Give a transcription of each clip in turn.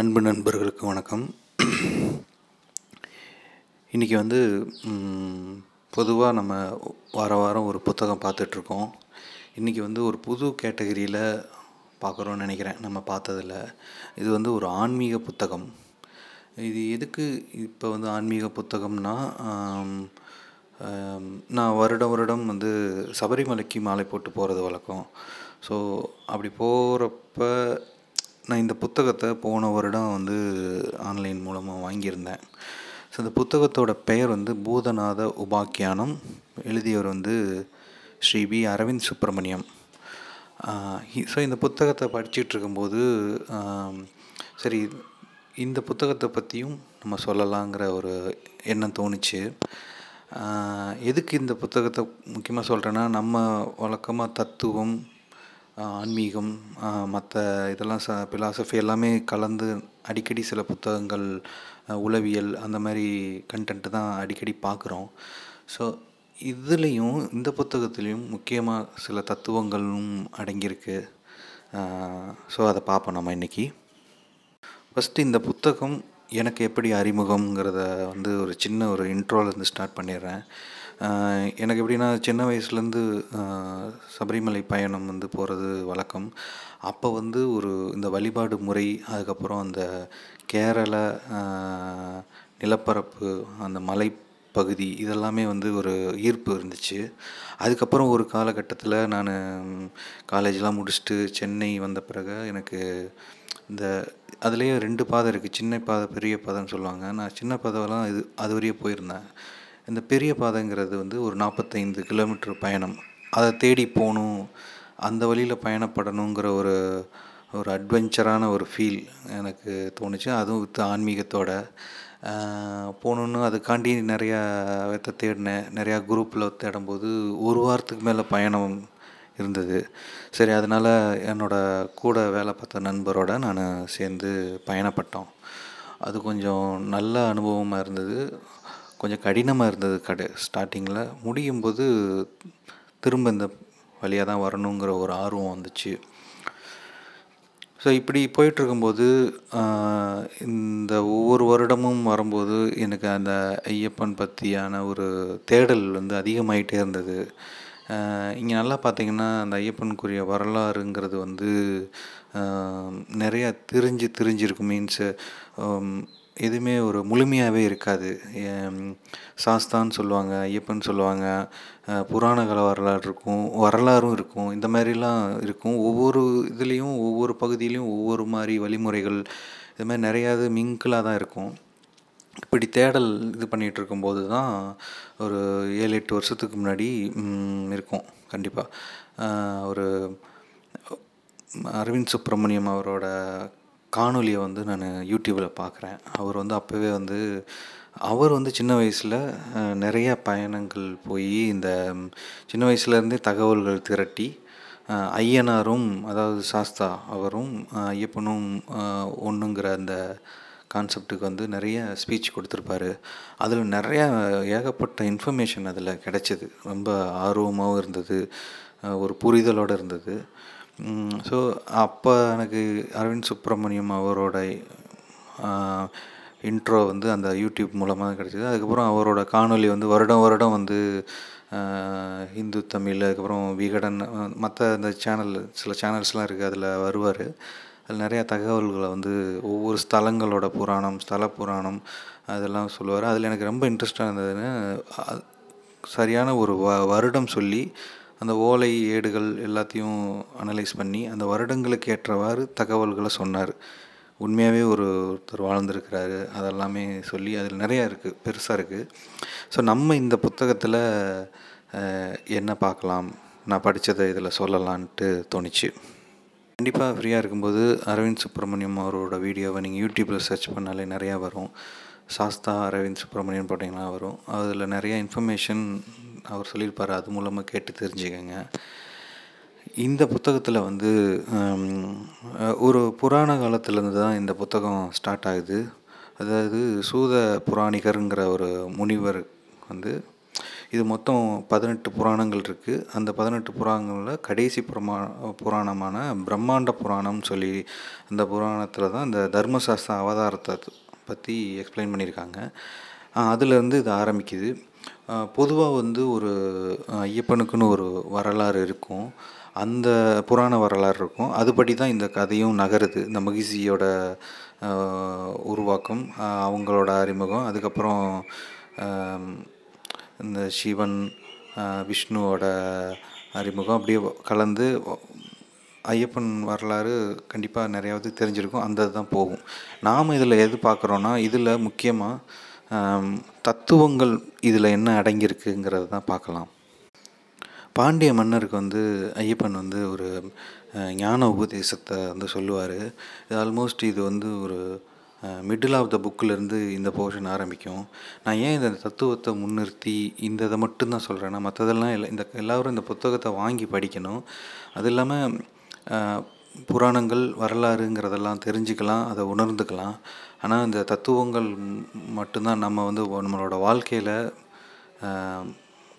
அன்பு நண்பர்களுக்கு வணக்கம். இன்றைக்கி வந்து பொதுவாக நம்ம வார வாரம் ஒரு புத்தகம் பார்த்துட்ருக்கோம். இன்றைக்கி வந்து ஒரு புது கேட்டகரியில் பார்க்குறோன்னு நினைக்கிறேன். நம்ம பார்த்ததில். இது வந்து ஒரு ஆன்மீக புத்தகம். இது எதுக்கு இப்போ வந்து ஆன்மீக புத்தகம்னா நான் வருடம் வருடம் வந்து சபரிமலைக்கு மாலை போட்டு போகிறது வழக்கம். ஸோ அப்படி போகிறப்ப நான் இந்த புத்தகத்தை போன வருடம் வந்து ஆன்லைன் மூலமாக வாங்கியிருந்தேன். ஸோ இந்த புத்தகத்தோட பெயர் வந்து பூதநாத உபாக்கியானம். எழுதியவர் வந்து ஸ்ரீ பி. அரவிந்த் சுப்பிரமணியம். ஸோ இந்த புத்தகத்தை படிச்சுட்டு இருக்கும்போது சரி இந்த புத்தகத்தை பற்றியும் நம்ம சொல்லலாங்கிற ஒரு எண்ணம் தோணுச்சு. எதுக்கு இந்த புத்தகத்தை முக்கியமாக சொல்கிறேன்னா நம்ம வழக்கமாக தத்துவம் ஆன்மீகம் மற்ற இதெல்லாம் ச பிலாசபி எல்லாமே கலந்து அடிக்கடி சில புத்தகங்கள் உளவியல் அந்த மாதிரி கண்டென்ட்டு தான் அடிக்கடி பார்க்குறோம். ஸோ இதுலேயும் இந்த புத்தகத்துலேயும் முக்கியமாக சில தத்துவங்களும் அடங்கியிருக்கு. ஸோ அதை பார்ப்போம் நம்ம இன்றைக்கி ஃபஸ்ட்டு இந்த புத்தகம் எனக்கு எப்படி அறிமுகம்ங்கிறத வந்து ஒரு சின்ன ஒரு இன்ட்ரோலேருந்து ஸ்டார்ட் பண்ணிடுறேன். எனக்கு எப்படின்னா சின்ன வயசுலேருந்து சபரிமலை பயணம் வந்து போகிறது வழக்கம். அப்போ வந்து ஒரு இந்த வழிபாடு முறை அதுக்கப்புறம் அந்த கேரள நிலப்பரப்பு அந்த மலை பகுதி இதெல்லாமே வந்து ஒரு ஈர்ப்பு இருந்துச்சு. அதுக்கப்புறம் ஒரு காலகட்டத்தில் நான் காலேஜெலாம் முடிச்சுட்டு சென்னை வந்த பிறகு எனக்கு இந்த அதுலேயே ரெண்டு பாதை இருக்குது சின்ன பாதை பெரிய பாதைன்னு சொல்லுவாங்க. நான் சின்ன பாதைலாம் இது அது வரையே போயிருந்தேன். இந்த பெரிய பாதைங்கிறது வந்து ஒரு நாற்பத்தைந்து கிலோமீட்டர் பயணம். அதை தேடி போகணும் அந்த வழியில் பயணப்படணுங்கிற ஒரு ஒரு அட்வென்ச்சரான ஒரு ஃபீல் எனக்கு தோணுச்சு. அதுவும் வித் ஆன்மீகத்தோட. போகணுன்னு அதுக்காண்டி நிறையா வித்த தேடினேன். நிறையா குரூப்பில் தேடும்போது ஒரு வாரத்துக்கு மேலே பயணம் இருந்தது. சரி அதனால் என்னோடய கூட வேலை பார்த்த நண்பரோட நான் சேர்ந்து பயணப்பட்டோம். அது கொஞ்சம் நல்ல அனுபவமாக இருந்தது. கொஞ்சம் கடினமாக இருந்தது கடை ஸ்டார்டிங்கில் முடியும் போது திரும்ப இந்த வழியாக தான் வரணுங்கிற ஒரு ஆர்வம் வந்துச்சு. ஸோ இப்படி போயிட்டுருக்கும்போது இந்த ஒவ்வொரு வருடமும் வரும்போது எனக்கு அந்த ஐயப்பன் பற்றியான ஒரு தேடல் வந்து அதிகமாயிட்டே இருந்தது. இங்கே நல்லா பார்த்தீங்கன்னா அந்த ஐயப்பனுக்குரிய வரலாறுங்கிறது வந்து நிறையா திரிஞ்சு திரிஞ்சிருக்கு மீன்ஸு எதுவுமே ஒரு முழுமையாகவே இருக்காது. சாஸ்தான்னு சொல்லுவாங்க ஐயப்பன் சொல்லுவாங்க புராண கால வரலாறு இருக்கும் வரலாறும் இருக்கும். இந்த மாதிரிலாம் இருக்கும். ஒவ்வொரு இதுலேயும் ஒவ்வொரு பகுதியிலையும் ஒவ்வொரு மாதிரி வழிமுறைகள் இது மாதிரி நிறையா இது மிங்கிளாக தான் இருக்கும். இப்படி தேடல் இது பண்ணிகிட்டு இருக்கும்போது தான் ஒரு ஏழு எட்டு வருஷத்துக்கு முன்னாடி இருக்கும். கண்டிப்பாக ஒரு அரவிந்த் சுப்பிரமணியம் அவரோட காணொலியை வந்து நான் யூடியூப்பில் பார்க்குறேன். அவர் வந்து அப்போவே வந்து அவர் வந்து சின்ன வயசில் நிறைய பயணங்கள் போய் இந்த சின்ன வயசுலேருந்தே தகவல்கள் திரட்டி ஐயனாரும் அதாவது சாஸ்தா அவரும் ஐயப்பனும் ஒன்றுங்கிற அந்த கான்செப்ட்டுக்கு வந்து நிறைய ஸ்பீச் கொடுத்துருப்பாரு. அதில் நிறைய ஏகப்பட்ட இன்ஃபர்மேஷன் அதில் கிடச்சிது. ரொம்ப ஆர்வமாகவும் இருந்தது. ஒரு புரிதலோடு இருந்தது. ஸோ அப்போ எனக்கு அரவிந்த் சுப்ரமணியம் அவரோட இன்ட்ரோ வந்து அந்த யூடியூப் மூலமாக கிடச்சிது. அதுக்கப்புறம் அவரோட காணொளி வந்து வருடம் வருடம் வந்து ஹிந்து இந்து தமிழ் அதுக்கப்புறம் விகடன் மற்ற அந்த சேனல் சில சேனல்ஸ்லாம் இருக்குது அதில் வருவார். அதில் நிறையா தகவல்களை வந்து ஒவ்வொரு ஸ்தலங்களோட புராணம் ஸ்தல புராணம் அதெல்லாம் சொல்லுவார். அதில் எனக்கு ரொம்ப இன்ட்ரெஸ்டாக இருந்ததுன்னு சரியான ஒரு வ வருடம் சொல்லி அந்த ஓலை ஏடுகள் எல்லாத்தையும் அனலைஸ் பண்ணி அந்த வருடங்களுக்கு ஏற்றவாறு தகவல்களை சொன்னார். உண்மையாகவே ஒரு ஒருத்தர் வாழ்ந்திருக்கிறாரு அதெல்லாமே சொல்லி அதில் நிறையா இருக்குது பெருசாக இருக்குது ஸோ நம்ம இந்த புத்தகத்தில் என்ன பார்க்கலாம்? நான் படித்ததை இதில் சொல்லலான்ட்டு தோணுச்சு. கண்டிப்பாக ஃப்ரீயாக இருக்கும்போது அரவிந்த் சுப்ரமணியம் அவரோட வீடியோவை நீங்கள் யூடியூப்பில் சர்ச் பண்ணாலே நிறையா வரும். சாஸ்தா அரவிந்த் சுப்ரமணியம் போட்டிங்கன்னா வரும். அதில் நிறைய இன்ஃபர்மேஷன் அவர் சொல்லியிருப்பார் அது மூலமாக கேட்டு தெரிஞ்சுக்கங்க. இந்த புத்தகத்தில் வந்து ஒரு புராண காலத்துலேருந்து தான் இந்த புத்தகம் ஸ்டார்ட் ஆகுது. அதாவது சூத புராணிகருங்கிற ஒரு முனிவர் வந்து இது மொத்தம் பதினெட்டு புராணங்கள் இருக்குது அந்த பதினெட்டு புராணங்களில் கடைசி புறமா புராணமான பிரம்மாண்ட புராணம்னு சொல்லி அந்த புராணத்தில் தான் இந்த தர்மசாஸ்திர அவதாரத்தை பற்றி எக்ஸ்பிளைன் பண்ணியிருக்காங்க. அதுலேருந்து இது ஆரம்பிக்குது. பொதுவாக வந்து ஒரு ஐயப்பனுக்குன்னு ஒரு வரலாறு இருக்கும். அந்த புராண வரலாறு இருக்கும். அதுபடி தான் இந்த கதையும் நகருது. இந்த மகிழ்ச்சியோட உருவாக்கம் அவங்களோட அறிமுகம். அதுக்கப்புறம் இந்த சிவன் விஷ்ணுவோட அறிமுகம். அப்படியே கலந்து ஐயப்பன் வரலாறு கண்டிப்பாக நிறையாவது தெரிஞ்சிருக்கும். அந்த தான் போகும். நாம் இதில் எது பார்க்குறோன்னா இதில் முக்கியமாக தத்துவங்கள் இதில் என்ன அடங்கியிருக்குங்கிறது தான் பார்க்கலாம். பாண்டிய மன்னருக்கு வந்து ஐயப்பன் வந்து ஒரு ஞான உபதேசத்தை வந்து சொல்லுவார். இது ஆல்மோஸ்ட் இது வந்து ஒரு மிடில் ஆஃப் த புக்கிலேருந்து இந்த போர்ஷன் ஆரம்பிக்கும். நான் ஏன் இந்த தத்துவத்தை முன்னிறுத்தி இந்த இதை மட்டும்தான் சொல்கிறேன்னா மற்றதெல்லாம் இல்லை இந்த எல்லோரும் இந்த புத்தகத்தை வாங்கி படிக்கணும். அது இல்லாமல் புராணங்கள் வரலாறுங்கிறதெல்லாம் தெரிஞ்சுக்கலாம் அதை உணர்ந்துக்கலாம். ஆனால் இந்த தத்துவங்கள் மட்டும்தான் நம்ம வந்து நம்மளோட வாழ்க்கையில்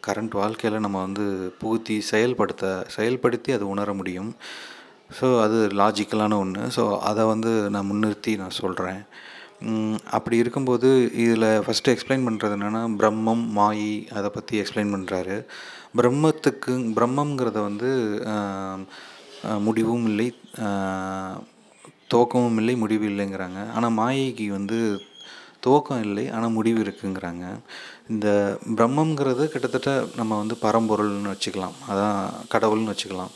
கரண்ட் வாழ்க்கையில் நம்ம வந்து புகுத்தி செயல்படுத்த செயல்படுத்தி அதை உணர முடியும். ஸோ அது லாஜிக்கலான ஒன்று ஸோ அதை வந்து நான் முன்னிறுத்தி நான் சொல்கிறேன் அப்படி இருக்கும்போது இதில் ஃபஸ்ட்டு எக்ஸ்பிளைன் பண்ணுறது என்னென்னா பிரம்மம் மாயி அதை பற்றி எக்ஸ்பிளைன் பண்ணுறாரு பிரம்மத்துக்கு பிரம்மங்கிறத வந்து முடிவும் இல்லை. துவக்கமும் இல்லை முடிவு இல்லைங்கிறாங்க. ஆனால் மாயைக்கு வந்து துவக்கம் இல்லை ஆனால் முடிவு இருக்குங்கிறாங்க. இந்த பிரம்மங்கிறது கிட்டத்தட்ட நம்ம வந்து பரம்பொருள்னு வச்சுக்கலாம். அதான் கடவுள்னு வச்சுக்கலாம்.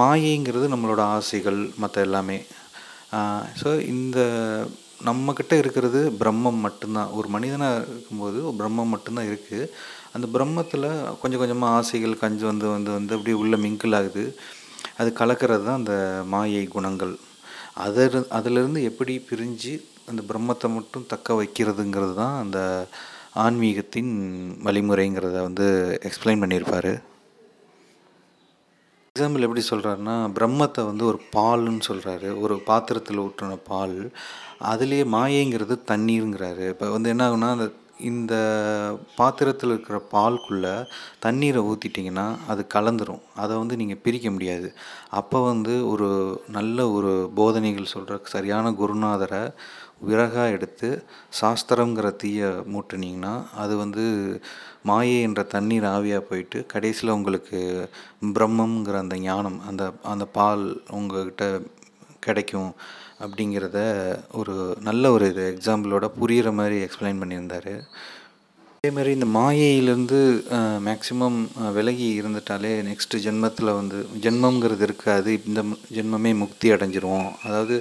மாயைங்கிறது நம்மளோட ஆசைகள் மற்ற எல்லாமே. ஸோ இந்த நம்மக்கிட்ட இருக்கிறது பிரம்மம் மட்டும்தான். ஒரு மனிதனாக இருக்கும்போது பிரம்மம் மட்டும்தான் இருக்குது அந்த பிரம்மத்தில் கொஞ்சம் கொஞ்சமாக ஆசைகள் கஞ்சி வந்து வந்து வந்து அப்படியே உள்ளே மிங்கிள் ஆகுது. அது கலக்கிறது தான் அந்த மாயை குணங்கள். அதில் அதிலிருந்து எப்படி பிரிஞ்சு அந்த பிரம்மத்தை மட்டும் தக்க வைக்கிறதுங்கிறது தான் அந்த ஆன்மீகத்தின் வழிமுறைங்கிறத வந்து எக்ஸ்பிளைன் பண்ணியிருப்பார். எக்ஸாம்பிள் எப்படி சொல்கிறாருன்னா பிரம்மத்தை வந்து ஒரு பால்னு சொல்கிறாரு ஒரு பாத்திரத்தில் ஊற்றின பால். அதுலேயே மாயைங்கிறது தண்ணீருங்கிறாரு. இப்போ வந்து என்ன ஆகுனா அந்த இந்த பாத்திரத்தில் இருக்கிற பால்குள்ளே தண்ணீரை ஊற்றிட்டிங்கன்னா அது கலந்துரும். அதை வந்து நீங்கள் பிரிக்க முடியாது. அப்போ வந்து ஒரு நல்ல ஒரு போதனைகள் சொல்கிற சரியான குருநாதரை விறகாக எடுத்து சாஸ்திரங்கிற தீயை மூட்டினீங்கன்னா அது வந்து மாயை என்ற தண்ணீர் ஆவியாக போயிட்டு கடைசியில் உங்களுக்கு பிரம்மங்கிற அந்த ஞானம் அந்த அந்த பால் உங்கள்கிட்ட கிடைக்கும். அப்படிங்கிறத ஒரு நல்ல ஒரு இது எக்ஸாம்பிளோட புரிகிற மாதிரி எக்ஸ்பிளைன் பண்ணியிருந்தார். அதே மாதிரி இந்த மாயையிலேருந்து மேக்சிமம் விலகி இருந்துட்டாலே நெக்ஸ்ட்டு ஜென்மத்தில் வந்து ஜென்மங்கிறது இருக்காது. இந்த ஜென்மமே முக்தி அடைஞ்சிருவோம் அதாவது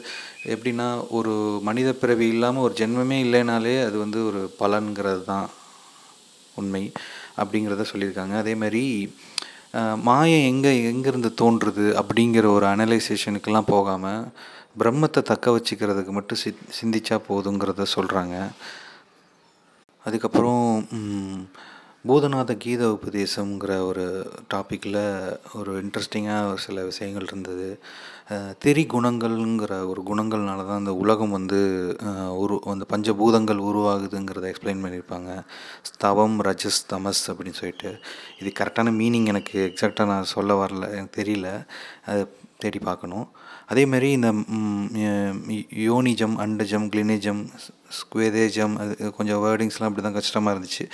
எப்படின்னா ஒரு மனித பிறவி இல்லாமல் ஒரு ஜென்மமே இல்லைனாலே அது வந்து ஒரு பலன்கிறது தான் உண்மை அப்படிங்கிறத சொல்லியிருக்காங்க. அதே மாதிரி மாயை எங்கே எங்கேருந்து தோன்றுது அப்படிங்கிற ஒரு அனலைசேஷனுக்கெல்லாம் போகாமல் பிரம்மத்தை தக்க வச்சுக்கிறதுக்கு மட்டும் சி சிந்திச்சா போதுங்கிறத சொல்கிறாங்க அதுக்கப்புறம் பூதநாத கீத உபதேசங்கிற ஒரு டாப்பிக்கில் ஒரு இன்ட்ரெஸ்டிங்காக ஒரு சில விஷயங்கள் இருந்தது. திரி குணங்கள்ங்கிற ஒரு குணங்கள்னால தான் அந்த உலகம் வந்து உரு அந்த பஞ்சபூதங்கள் உருவாகுதுங்கிறத எக்ஸ்பிளைன் பண்ணியிருப்பாங்க. ஸ்தவம் ரஜஸ் தமஸ் அப்படின்னு சொல்லிட்டு. இது கரெக்டான மீனிங் எனக்கு எக்ஸாக்டாக நான் சொல்ல வரல எனக்கு தெரியல. அது தேடி பார்க்கணும். அதே மாதிரி இந்த யோனிஜம் அண்டஜம் கிளினிஜம் ஸ்குவேதேஜம் அது கொஞ்சம் வேர்டிங்ஸ்லாம் அப்படி தான் கஷ்டமாக இருந்துச்சு.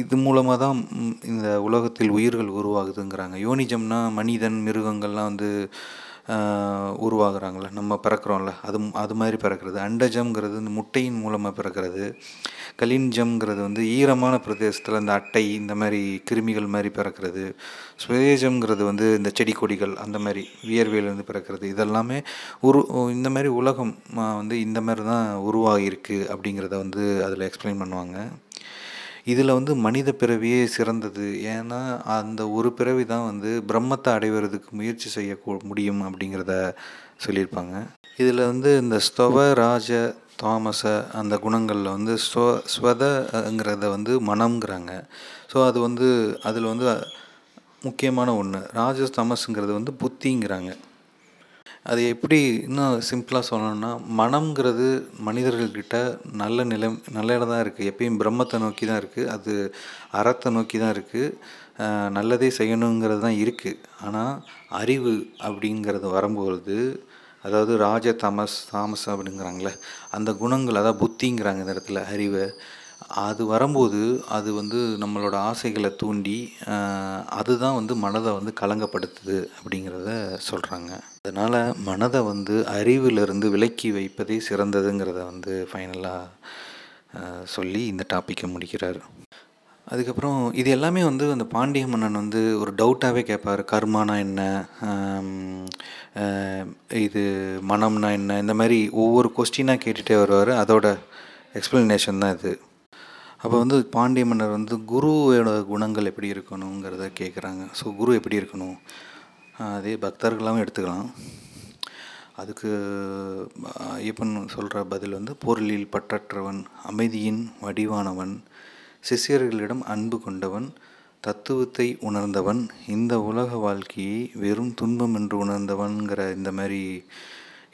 இது மூலமாக தான் இந்த உலகத்தில் உயிர்கள் உருவாகுதுங்கிறாங்க. யோனிஜம்னா மனிதன் மிருகங்கள்லாம் வந்து உருவாகிறாங்கள நம்ம பிறக்கிறோம்ல. அது அது மாதிரி பிறக்கிறது. அண்டஜம்ங்கிறது இந்த முட்டையின் மூலமாக பிறக்கிறது. கலிஞ்சம்ங்கிறது வந்து ஈரமான பிரதேசத்தில் இந்த அட்டை இந்த மாதிரி கிருமிகள் மாதிரி பிறக்கிறது. சுவேஜம்ங்கிறது வந்து இந்த செடி கொடிகள் அந்த மாதிரி வியர்வையிலேருந்து பிறக்கிறது. இதெல்லாமே உரு இந்த மாதிரி உலகம் வந்து இந்த மாதிரி தான் உருவாகியிருக்கு அப்படிங்கிறத வந்து அதில் எக்ஸ்பிளைன் பண்ணுவாங்க. இதில் வந்து மனித பிறவியே சிறந்தது. ஏன்னா அந்த ஒரு பிறவி தான் வந்து பிரம்மத்தை அடைவதற்கு முயற்சி செய்ய முடியும் அப்படிங்கிறத சொல்லியிருப்பாங்க. இதில் வந்து இந்த ஸ்தவ ராஜ தாமச அந்த குணங்களில் வந்து ஸ்வ ஸ்வதங்கிறத வந்து மனம்ங்கிறாங்க. ஸோ அது வந்து அதில் வந்து முக்கியமான ஒன்று ராஜ தமஸுங்கிறது வந்து புத்திங்கிறாங்க. அது எப்படி இன்னும் சிம்பிளாக சொல்லணும்னா மனம்ங்கிறது மனிதர்கள்கிட்ட நல்ல நிலை நல்ல இடம் தான் இருக்குது எப்பயும் பிரம்மத்தை நோக்கி தான் இருக்குது அது அறத்தை நோக்கி தான் இருக்குது நல்லதே செய்யணுங்கிறது தான் இருக்குது ஆனால் அறிவு அப்படிங்கிறது வரும்பொழுது அதாவது ராஜ தமஸ் தாமஸ் அப்படிங்கிறாங்களே அந்த குணங்கள் அதாவது புத்திங்கிறாங்க இந்த இடத்துல அறிவு. அது வரும்போது அது வந்து நம்மளோட ஆசைகளை தூண்டி அதுதான் வந்து மனதை வந்து கலங்கப்படுத்துது அப்படிங்கிறத சொல்கிறாங்க அதனால் மனதை வந்து அறிவிலிருந்து விலக்கி வைப்பதே சிறந்ததுங்கிறத வந்து ஃபைனலாக சொல்லி இந்த டாப்பிக்கை முடிக்கிறார். அதுக்கப்புறம் இது எல்லாமே வந்து அந்த பாண்டிய மன்னன் வந்து ஒரு டவுட்டாகவே கேட்பார். கர்மானா என்ன? இது மனம்னா என்ன? இந்த மாதிரி ஒவ்வொரு கொஸ்டினாக கேட்டுகிட்டே வருவார். அதோட எக்ஸ்ப்ளனேஷன் தான் இது. அப்போ வந்து பாண்டிய மன்னர் வந்து குருவோட குணங்கள் எப்படி இருக்கணுங்கிறத கேட்குறாங்க ஸோ குரு எப்படி இருக்கணும்? அதே பக்தர்களாகவும் எடுத்துக்கலாம். அதுக்கு ஐயப்பன் சொல்கிற பதில் வந்து பொருளில் பற்றற்றவன் அமைதியின் வடிவானவன் சிஷ்யர்களிடம் அன்பு கொண்டவன் தத்துவத்தை உணர்ந்தவன் இந்த உலக வாழ்க்கையை வெறும் துன்பம் என்று உணர்ந்தவன்கிற இந்த மாதிரி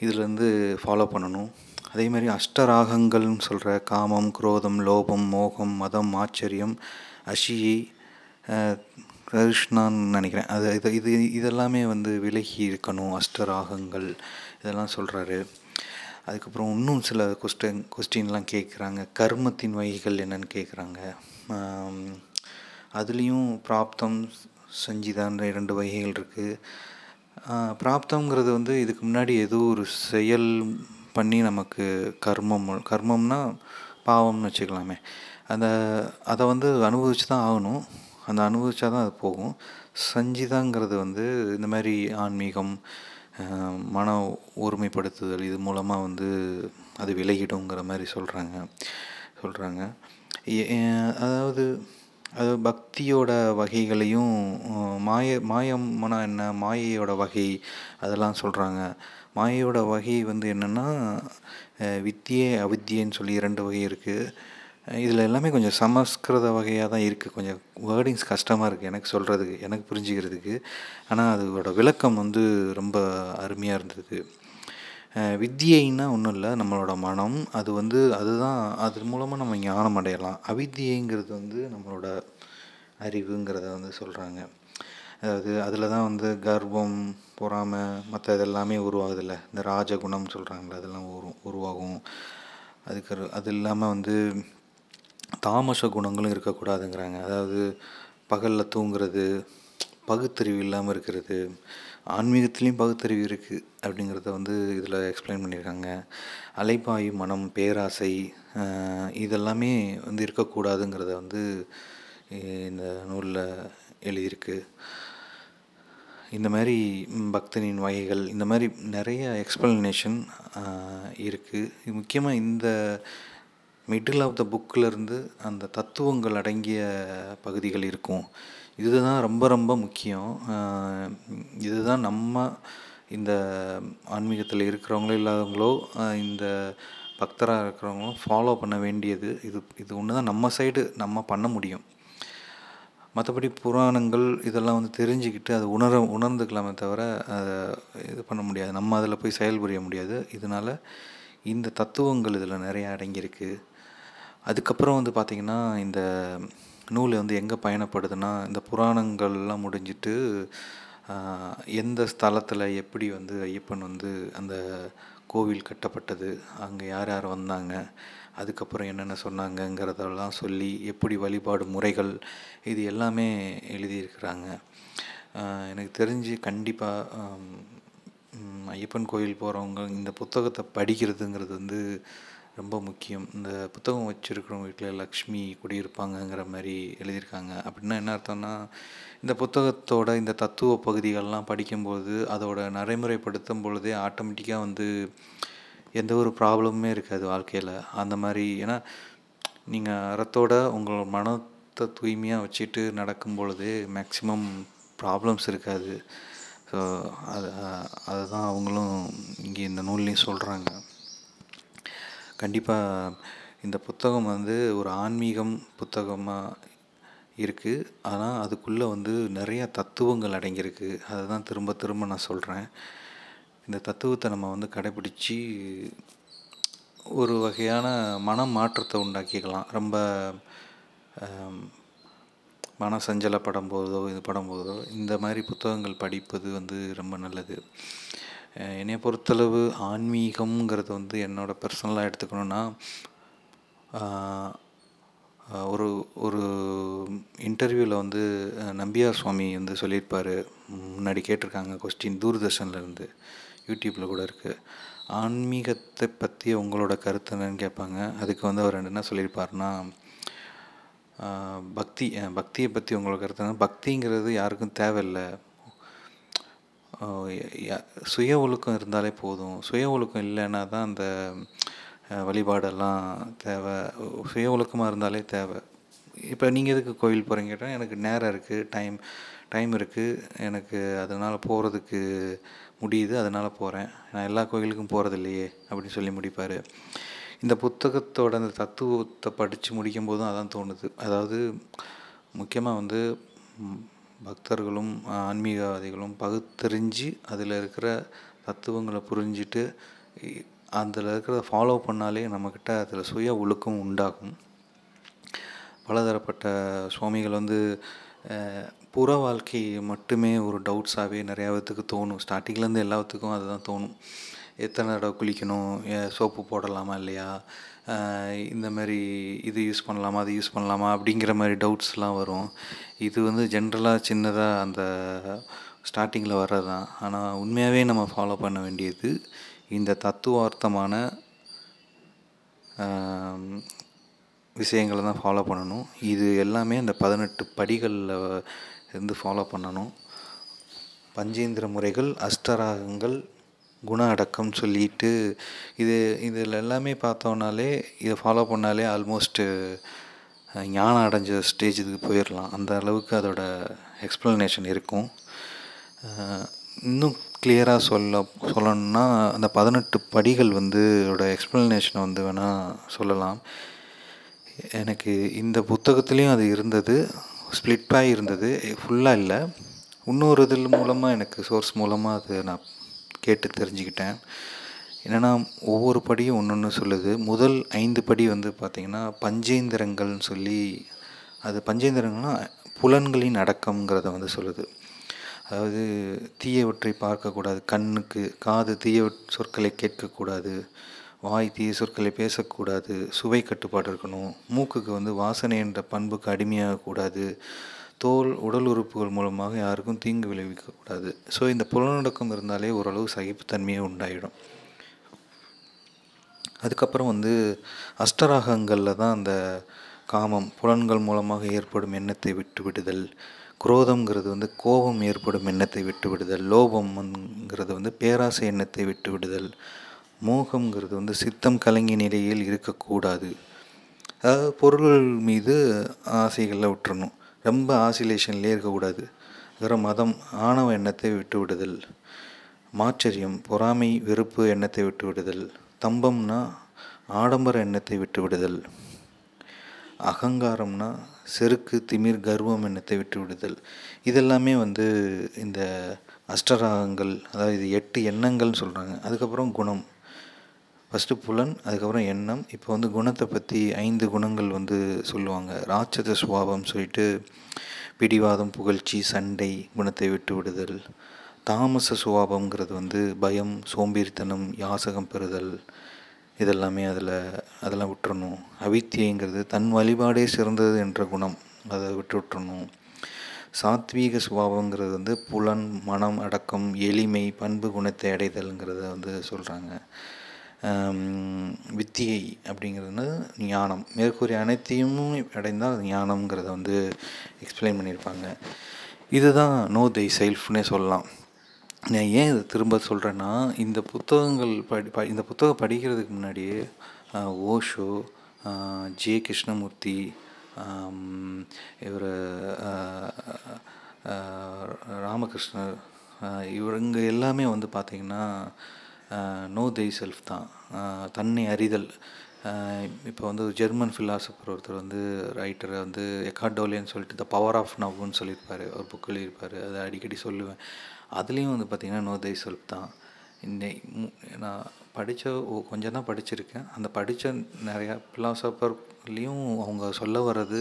இதிலேருந்து ஃபாலோ பண்ணணும். அதே மாதிரி அஷ்டராகங்கள்னு சொல்கிற காமம் குரோதம் லோபம் மோகம் மதம் ஆச்சரியம் அஷியை கிருஷ்ணான்னு நினைக்கிறேன். அது இது இது இதெல்லாமே வந்து விலகி இருக்கணும். அஷ்டராகங்கள் இதெல்லாம் சொல்கிறாரு அதுக்கப்புறம் இன்னும் சில கொஸ்டின் கொஸ்டின்லாம் கேட்குறாங்க கர்மத்தின் வகைகள் என்னன்னு கேட்குறாங்க அதுலேயும் பிராப்தம் சஞ்சிதான்ற இரண்டு வகைகள் இருக்குது பிராப்தங்கிறது வந்து இதுக்கு முன்னாடி ஏதோ ஒரு செயல் பண்ணி நமக்கு கர்மம் கர்மம்னா பாவம்னு வச்சுக்கலாமே. அந்த அதை வந்து அனுபவிச்சு தான் ஆகணும். அந்த அனுபவிச்சா தான் அது போகும். சஞ்சிதாங்கிறது வந்து இந்த மாதிரி ஆன்மீகம் மன ஒருமைப்படுத்துதல் இது மூலமாக வந்து அது விலகிடுங்கிற மாதிரி சொல்கிறாங்க சொல்கிறாங்க அதாவது அது பக்தியோட வகைகளையும் மாய மாயம்னா என்ன? மாயையோட வகை அதெல்லாம் சொல்கிறாங்க மாயையோட வகை வந்து என்னென்னா வித்தியே அவித்தியன்னு சொல்லி இரண்டு வகை இருக்குது இதில் எல்லாமே கொஞ்சம் சமஸ்கிருத வகையாக தான் இருக்குது. கொஞ்சம் வேர்டிங்ஸ் கஷ்டமாக இருக்குது எனக்கு சொல்கிறதுக்கு எனக்கு புரிஞ்சுக்கிறதுக்கு. ஆனால் அதோட விளக்கம் வந்து ரொம்ப அருமையாக இருந்தது. வித்தியைன்னா ஒன்றும் இல்லை நம்மளோட மனம் அது வந்து அதுதான் அது மூலமாக நம்ம ஞானம் அடையலாம். அவித்தியைங்கிறது வந்து நம்மளோட அறிவுங்கிறத வந்து சொல்கிறாங்க. அதாவது அதில் தான் வந்து கர்வம் பொறாமை மற்ற இதெல்லாமே உருவாகுதில்ல. இந்த ராஜகுணம் சொல்கிறாங்களே அதெல்லாம் உரு உருவாகும். அதுக்கு அது இல்லாமல் வந்து தாமச குணங்களும் இருக்கக்கூடாதுங்கிறாங்க. அதாவது பகலில் தூங்குறது பகுத்தறிவு இல்லாமல் இருக்கிறது ஆன்மீகத்துலேயும் பகுத்தறிவு இருக்குது அப்படிங்கிறத வந்து இதில் எக்ஸ்பிளைன் பண்ணியிருக்காங்க. அலைப்பாயு மனம் பேராசை இதெல்லாமே வந்து இருக்கக்கூடாதுங்கிறத வந்து இந்த நூலில் எழுதியிருக்கு. இந்த மாதிரி பக்தனின் வகைகள் இந்த மாதிரி நிறைய எக்ஸ்பிளனேஷன் இருக்குது முக்கியமாக இந்த மிடில் ஆஃப் த புக்கிலேருந்து அந்த தத்துவங்கள் அடங்கிய பகுதிகள் இருக்கும். இதுதான் ரொம்ப ரொம்ப முக்கியம். இதுதான் நம்ம இந்த ஆன்மீகத்தில் இருக்கிறவங்களோ இல்லாதவங்களோ இந்த பக்தராக இருக்கிறவங்களும் ஃபாலோ பண்ண வேண்டியது. இது இது ஒன்று தான் நம்ம சைடு நம்ம பண்ண முடியும். மற்றபடி புராணங்கள் இதெல்லாம் வந்து தெரிஞ்சுக்கிட்டு அதை உணர உணர்ந்துக்கலாமே தவிர அதை இது பண்ண முடியாது. நம்ம அதில் போய் செயல்புரிய முடியாது. இதனால் இந்த தத்துவங்கள் இதில் நிறைய அடங்கியிருக்கு. அதுக்கப்புறம் வந்து பார்த்திங்கன்னா இந்த நூல் வந்து எங்கே பயணப்படுதுன்னா இந்த புராணங்கள்லாம் முடிஞ்சிட்டு எந்த ஸ்தலத்தில் எப்படி வந்து ஐயப்பன் வந்து அந்த கோவில் கட்டப்பட்டது அங்கே யார் யார் வந்தாங்க அதுக்கப்புறம் என்னென்ன சொன்னாங்கங்கிறதெல்லாம் சொல்லி எப்படி வழிபாடு முறைகள் இது எல்லாமே எழுதியிருக்கிறாங்க. எனக்கு தெரிஞ்சு கண்டிப்பாக ஐயப்பன் கோயில் போகிறவங்க இந்த புத்தகத்தை படிக்கிறதுங்கிறது வந்து ரொம்ப முக்கியம். இந்த புத்தகம் வச்சுருக்கிறவங்க வீட்டில் லக்ஷ்மி குடியிருப்பாங்கங்கிற மாதிரி எழுதியிருக்காங்க. அப்படின்னா என்ன அர்த்தம்னா இந்த புத்தகத்தோட இந்த தத்துவ பகுதிகள்லாம் படிக்கும்போது அதோட நடைமுறைப்படுத்தும் பொழுதே ஆட்டோமேட்டிக்காக வந்து எந்த ஒரு ப்ராப்ளமுமே இருக்காது வாழ்க்கையில். அந்த மாதிரி ஏன்னா நீங்கள் அறத்தோட உங்களோட மனத்தை தூய்மையாக வச்சுட்டு நடக்கும் பொழுதே மேக்ஸிமம் ப்ராப்ளம்ஸ் இருக்காது. ஸோ அது அதுதான் அவங்களும் இங்கே இந்த நூல்லையும் சொல்கிறாங்க கண்டிப்பாக இந்த புத்தகம் வந்து ஒரு ஆன்மீகம் புத்தகமாக இருக்குது ஆனால் அதுக்குள்ளே வந்து நிறைய தத்துவங்கள் அடங்கியிருக்கு. அதை தான் திரும்ப திரும்ப நான் சொல்கிறேன் இந்த தத்துவத்தை நம்ம வந்து கடைப்பிடிச்சி ஒரு வகையான மன மாற்றத்தை உண்டாக்கிக்கலாம். ரொம்ப மன சஞ்சலப்படும் போதோ இது படும்போதோ இந்த மாதிரி புத்தகங்கள் படிப்பது வந்து ரொம்ப நல்லது. என்னை பொறுத்தளவு ஆன்மீகம்ங்கிறது வந்து என்னோடய பர்சனலாக எடுத்துக்கணுன்னா ஒரு ஒரு இன்டர்வியூவில் வந்து நம்பியார் சுவாமி வந்து சொல்லியிருப்பார். முன்னாடி கேட்டிருக்காங்க கொஸ்டின் தூர்தர்ஷன்லேருந்து யூடியூப்பில் கூட இருக்குது ஆன்மீகத்தை பற்றி உங்களோட கருத்து என்னன்னு கேட்பாங்க. அதுக்கு வந்து அவர் என்ன சொல்லியிருப்பார்னா பக்தி பக்தியை பற்றி உங்களோட கருத்து பக்திங்கிறது யாருக்கும் தேவையில்லை. சுய ஒழுக்கம் இருந்தாலே போதும். சுய ஒழுக்கம் இல்லைன்னா தான் அந்த வழிபாடெல்லாம் தேவை. சுய ஒழுக்கமாக இருந்தாலே தேவை. இப்போ நீங்கள் எதுக்கு கோயில் போகிறீங்க எனக்கு நேரம் இருக்குது டைம் டைம் இருக்குது எனக்கு அதனால் போகிறதுக்கு முடியுது அதனால் போகிறேன் நான் எல்லா கோயிலுக்கும் போகிறது இல்லையே அப்படின்னு சொல்லி முடிப்பார். இந்த புத்தகத்தோட அந்த தத்துவத்தை படித்து முடிக்கும் போதும் அதான் தோணுது. அதாவது முக்கியமாக வந்து பக்தர்களும் ஆன்மீகவாதிகளும் பகுத்தறிஞ்சு அதில் இருக்கிற தத்துவங்களை புரிஞ்சிட்டு அதில் இருக்கிறத ஃபாலோ பண்ணாலே நம்மக்கிட்ட அதில் சுய ஒழுக்கம் உண்டாகும். பலதரப்பட்ட சுவாமிகள் வந்து புற வாழ்க்கை மட்டுமே ஒரு டவுட்ஸாகவே நிறையா பேத்துக்கு தோணும். ஸ்டார்டிங்லேருந்து எல்லாத்துக்கும் அதுதான் தோணும். எத்தனை தடவை குளிக்கணும்? சோப்பு போடலாமா இல்லையா? இந்த மாதிரி இது யூஸ் பண்ணலாமா அது யூஸ் பண்ணலாமா அப்படிங்கிற மாதிரி டவுட்ஸ்லாம் வரும். இது வந்து ஜென்ரலாக சின்னதாக அந்த ஸ்டார்டிங்கில் வர்றது தான் ஆனால் உண்மையாகவே நம்ம ஃபாலோ பண்ண வேண்டியது இந்த தத்துவார்த்தமான விஷயங்களை தான் ஃபாலோ பண்ணணும். இது எல்லாமே அந்த பதினெட்டு படிகளில் இருந்து ஃபாலோ பண்ணணும். பஞ்சேந்திர முறைகள் அஷ்டராகங்கள் குண அடக்கம்னு சொல்லிட்டு இது இதில் எல்லாமே பார்த்தோன்னாலே இதை ஃபாலோ பண்ணாலே ஆல்மோஸ்ட்டு ஞானம் அடைஞ்ச ஸ்டேஜுக்கு போயிடலாம். அந்த அளவுக்கு அதோட எக்ஸ்ப்ளனேஷன் இருக்கும். இன்னும் கிளியராக சொல்ல சொல்லணும்னா அந்த பதினெட்டு படிகள் வந்து அதோட எக்ஸ்ப்ளனேஷனை வந்து வேணால் சொல்லலாம். எனக்கு இந்த புத்தகத்துலேயும் அது இருந்தது. ஸ்ப்ளிட்டாக இருந்தது. ஃபுல்லாக இல்லை. இன்னொரு இதில் மூலமாக எனக்கு சோர்ஸ் மூலமாக அது நான் கேட்டு தெரிஞ்சுக்கிட்டேன். என்னென்னா ஒவ்வொரு படியும் ஒன்று ஒன்று சொல்லுது. முதல் ஐந்து படி வந்து பார்த்திங்கன்னா பஞ்சேந்திரங்கள்னு சொல்லி அது பஞ்சேந்திரங்கள்னால் புலன்களின் அடக்கம்ங்கிறத வந்து சொல்லுது. அதாவது தீயவற்றை பார்க்கக்கூடாது. கண்ணுக்கு காது தீய சொற்களை கேட்கக்கூடாது. வாய் தீய சொற்களை பேசக்கூடாது. சுவை கட்டுப்பாடு இருக்கணும். மூக்குக்கு வந்து வாசனை என்ற பண்புக்கு அடிமையாகக்கூடாது. தோல் உடல் உறுப்புகள் மூலமாக யாருக்கும் தீங்கு விளைவிக்கக்கூடாது. ஸோ இந்த புலநடுக்கம் இருந்தாலே ஓரளவு சகிப்புத்தன்மையே உண்டாயிடும். அதுக்கப்புறம் வந்து அஷ்டராகங்களில் தான் அந்த காமம் புலன்கள் மூலமாக ஏற்படும் எண்ணத்தை விட்டு விடுதல் குரோதம்ங்கிறது வந்து கோபம் ஏற்படும் எண்ணத்தை விட்டு விடுதல் லோபம்ங்கிறது வந்து பேராசை எண்ணத்தை விட்டு விடுதல் மோகம்ங்கிறது வந்து சித்தம் கலங்கிய நிலையில் இருக்கக்கூடாது. அதாவது பொருள்கள் மீது ஆசைகளை விட்டுறணும் ரொம்ப ஆசிலேஷன்லேயே இருக்கக்கூடாது. அப்புறம் மதம் ஆணவ எண்ணத்தை விட்டு விடுதல் மாச்சரியம் பொறாமை வெறுப்பு எண்ணத்தை விட்டுவிடுதல். தம்பம்னா ஆடம்பர எண்ணத்தை விட்டு விடுதல் அகங்காரம்னா செருக்கு திமிர் கர்வம் எண்ணத்தை விட்டு விடுதல் இதெல்லாமே வந்து இந்த அஷ்டராகங்கள் அதாவது இது எட்டு எண்ணங்கள்னு சொல்கிறாங்க அதுக்கப்புறம் குணம். ஃபஸ்ட்டு புலன் அதுக்கப்புறம் எண்ணம். இப்போ வந்து குணத்தை பற்றி ஐந்து குணங்கள் வந்து சொல்லுவாங்க. ராட்சத சுவாபம் சொல்லிட்டு பிடிவாதம் புகழ்ச்சி சண்டை குணத்தை விட்டு விடுதல். தாமச சுவாபங்கிறது வந்து பயம் சோம்பேறித்தனம் யாசகம் பெறுதல். இதெல்லாமே அதில் அதெல்லாம் விட்டுறணும். அவித்தியங்கிறது தன் வழிபாடே சிறந்தது என்ற குணம். அதை விட்டு விட்டுறணும். சாத்வீக சுபாவங்கிறது வந்து புலன் மனம் அடக்கம் எளிமை பண்பு குணத்தை அடைதல்ங்கிறத வந்து சொல்கிறாங்க வித்தியை அப்படிங்கிறது ஞானம். மேற்கூறிய அனைத்தையும் அடைந்தால் அது ஞானம்ங்கிறத வந்து எக்ஸ்பிளைன் பண்ணியிருப்பாங்க. இதுதான் நோ தை செல்ஃப்னே சொல்லலாம். நான் ஏன் இதை திரும்ப சொல்கிறேன்னா இந்த புத்தகங்கள் படி ப இந்த புத்தகம் படிக்கிறதுக்கு முன்னாடியே ஓஷோ ஜே கிருஷ்ணமூர்த்தி இவர் ராமகிருஷ்ணர் ஆஹ், இவருங்க எல்லாமே வந்து பார்த்திங்கன்னா நோ தை செல்ஃப் தான். தன்னை அறிதல். இப்போ வந்து ஒரு ஜெர்மன் ஃபிலாசபர் ஒருத்தர் வந்து ரைட்டரை வந்து எக்காடோலேன்னு சொல்லிட்டு த பவர் ஆஃப் நவ்னு சொல்லியிருப்பார். ஒரு புக் எழுதியிருப்பார். அதை அடிக்கடி சொல்லுவேன். அதுலேயும் வந்து பார்த்திங்கன்னா நோ தே செல்ஃப் தான். இன்னை நான் படித்த கொஞ்சம் தான் படிச்சிருக்கேன். அந்த படித்த நிறையா ஃபிலாசபர்லேயும் அவங்க சொல்ல வர்றது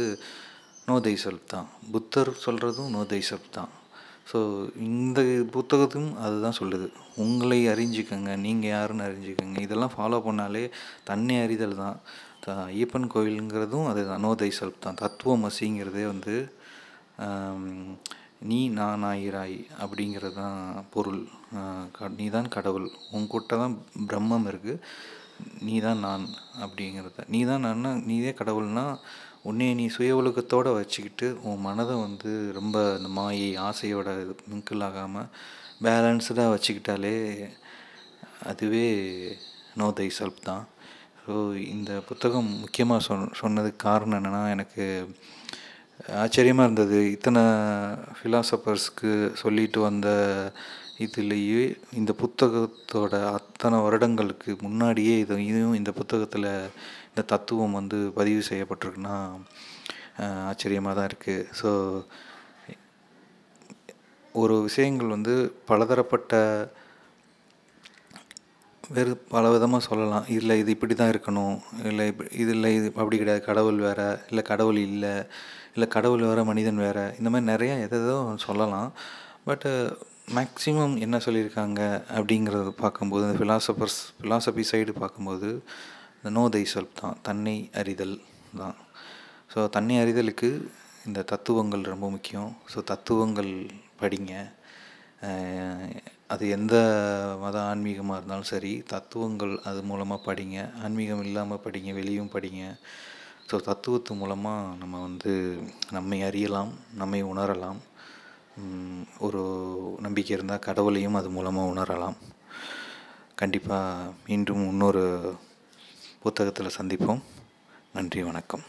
நோ தே செல்ஃப் தான். புத்தர் சொல்கிறதும் நோ தே செல்ஃப் தான். ஸோ இந்த புத்தகத்தும் அதுதான் சொல்லுது. உங்களை அறிஞ்சிக்கங்க நீங்கள் யாருன்னு அறிஞ்சிக்கங்க. இதெல்லாம் ஃபாலோ பண்ணாலே தன்னை அறிதல் தான். த ஐயப்பன் கோவிலுங்கிறதும் அது நோ தை செல்ஃப் தான். தத்துவமசிங்கிறதே வந்து நீ நான் ஆயிராய் அப்படிங்கிறது தான் பொருள் நீ தான் கடவுள் உங்ககிட்ட தான் பிரம்மம் இருக்குது நீ தான் நான் அப்படிங்கிறத. நீ தான் நான்னா நீதே கடவுள்னால் உன்னை நீ சுய ஒழுக்கத்தோடு வச்சுக்கிட்டு உன் மனதை வந்து ரொம்ப இந்த மாயை ஆசையோட இது மிங்கிள் ஆகாமல் பேலன்ஸ்டாக வச்சுக்கிட்டாலே அதுவே நோ தை செல்ஃப் தான். ஸோ இந்த புத்தகம் முக்கியமாக சொன் சொன்னதுக்கு காரணம் என்னென்னா எனக்கு ஆச்சரியமாக இருந்தது. இத்தனை ஃபிலாசபர்ஸ்க்கு சொல்லிட்டு வந்த இதுலேயே இந்த புத்தகத்தோட அத்தனை வருடங்களுக்கு முன்னாடியே இது இதுவும் இந்த புத்தகத்தில் இந்த தத்துவம் வந்து பதிவு செய்யப்பட்டிருக்குன்னா ஆச்சரியமாக தான் இருக்குது ஸோ ஒரு விஷயங்கள் வந்து பலதரப்பட்ட வேறு பல விதமாக சொல்லலாம். இல்லை இது இப்படி தான் இருக்கணும். இல்லை இப்படி இது இல்லை இது அப்படி கிடையாது. கடவுள் வேறு இல்லை கடவுள் இல்லை இல்லை கடவுள் வேறு மனிதன் வேறு இந்த மாதிரி நிறையா எதோ சொல்லலாம். பட்டு மேக்ஸிமம் என்ன சொல்லியிருக்காங்க அப்படிங்கிறத பார்க்கும்போது இந்த ஃபிலாசபர்ஸ் ஃபிலாசபி சைடு பார்க்கும்போது இந்த நோ தை செல்ஃப் தான் தன்னை அறிதல் தான். ஸோ தன்னை அறிதலுக்கு இந்த தத்துவங்கள் ரொம்ப முக்கியம். ஸோ தத்துவங்கள் படிங்க. அது எந்த மத ஆன்மீகமாக இருந்தாலும் சரி தத்துவங்கள் அது மூலமாக படிங்க. ஆன்மீகம் இல்லாமல் படிங்க வெளியும் படிங்க. ஸோ தத்துவத்து மூலமாக நம்ம வந்து நம்மை அறியலாம் நம்மை உணரலாம். ஒரு நம்பிக்கை இருந்தால் கடவுளையும் அது மூலமாக உணரலாம். கண்டிப்பாக மீண்டும் இன்னொரு புத்தகத்தில் சந்திப்போம். நன்றி வணக்கம்.